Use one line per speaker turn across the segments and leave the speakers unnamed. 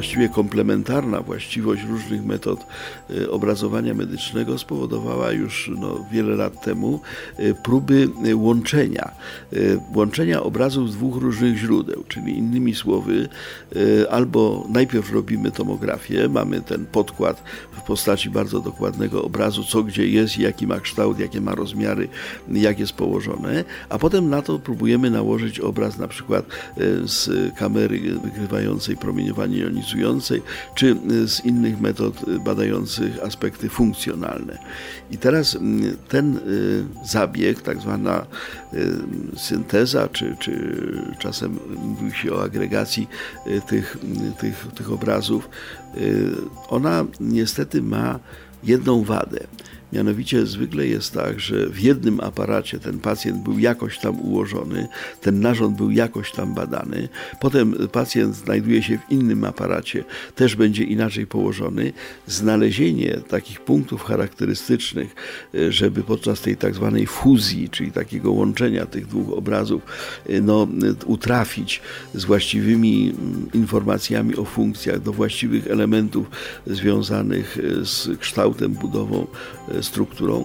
właściwie komplementarna właściwość różnych metod y, obrazowania medycznego spowodowała już no, wiele lat temu y, próby y, łączenia, łączenia obrazów z dwóch różnych źródeł, czyli innymi słowy, albo najpierw robimy tomografię, mamy ten podkład w postaci bardzo dokładnego obrazu, co gdzie jest, jaki ma kształt, jakie ma rozmiary, jak jest położone, a potem na to próbujemy nałożyć obraz na przykład z kamery wykrywającej promieniowanie czy z innych metod badających aspekty funkcjonalne. I teraz mm, ten y, zabieg, tak zwana y, synteza, czy, czy czasem mówi się o agregacji y, tych, tych, tych obrazów, ona niestety ma jedną wadę. Mianowicie zwykle jest tak, że w jednym aparacie ten pacjent był jakoś tam ułożony, ten narząd był jakoś tam badany, potem pacjent znajduje się w innym aparacie, też będzie inaczej położony. Znalezienie takich punktów charakterystycznych, e, żeby podczas tej tak zwanej fuzji, czyli takiego łączenia tych dwóch obrazów, e, no, utrafić z właściwymi mm, informacjami o funkcjach do właściwych elementów związanych e, z kształtem, budową strukturą,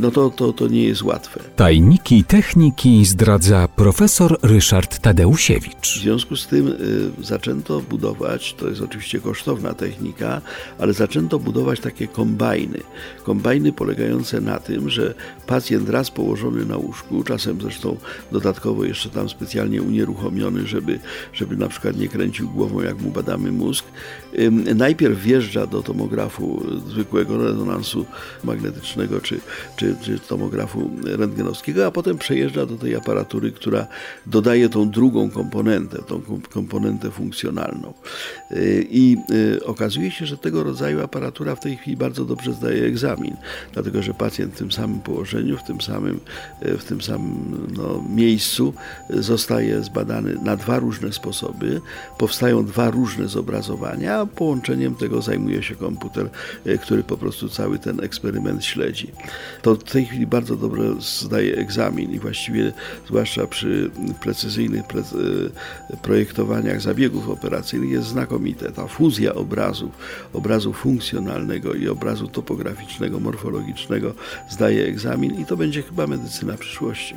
no to, to, to nie jest łatwe.
Tajniki techniki zdradza profesor Ryszard Tadeusiewicz.
W związku z tym y, zaczęto budować, to jest oczywiście kosztowna technika, ale zaczęto budować takie kombajny. Kombajny polegające na tym, że pacjent raz położony na łóżku, czasem zresztą dodatkowo jeszcze tam specjalnie unieruchomiony, żeby, żeby na przykład nie kręcił głową, jak mu badamy mózg, najpierw wjeżdża do tomografu zwykłego rezonansu magnetycznego, magnetycznego czy, czy, czy tomografu rentgenowskiego, a potem przejeżdża do tej aparatury, która dodaje tą drugą komponentę, tą komponentę funkcjonalną. Y, I y, okazuje się, że tego rodzaju aparatura w tej chwili bardzo dobrze zdaje egzamin, dlatego że pacjent w tym samym położeniu, w tym samym, y, w tym samym no, miejscu zostaje zbadany na dwa różne sposoby, powstają dwa różne zobrazowania, a połączeniem tego zajmuje się komputer, który po prostu cały ten eksperyment śledzi. To w tej chwili bardzo dobrze zdaje egzamin i właściwie, zwłaszcza przy precyzyjnych pre projektowaniach zabiegów operacyjnych, jest znakomite. Ta fuzja obrazów, obrazu funkcjonalnego i obrazu topograficznego, morfologicznego zdaje egzamin i to będzie chyba medycyna przyszłości.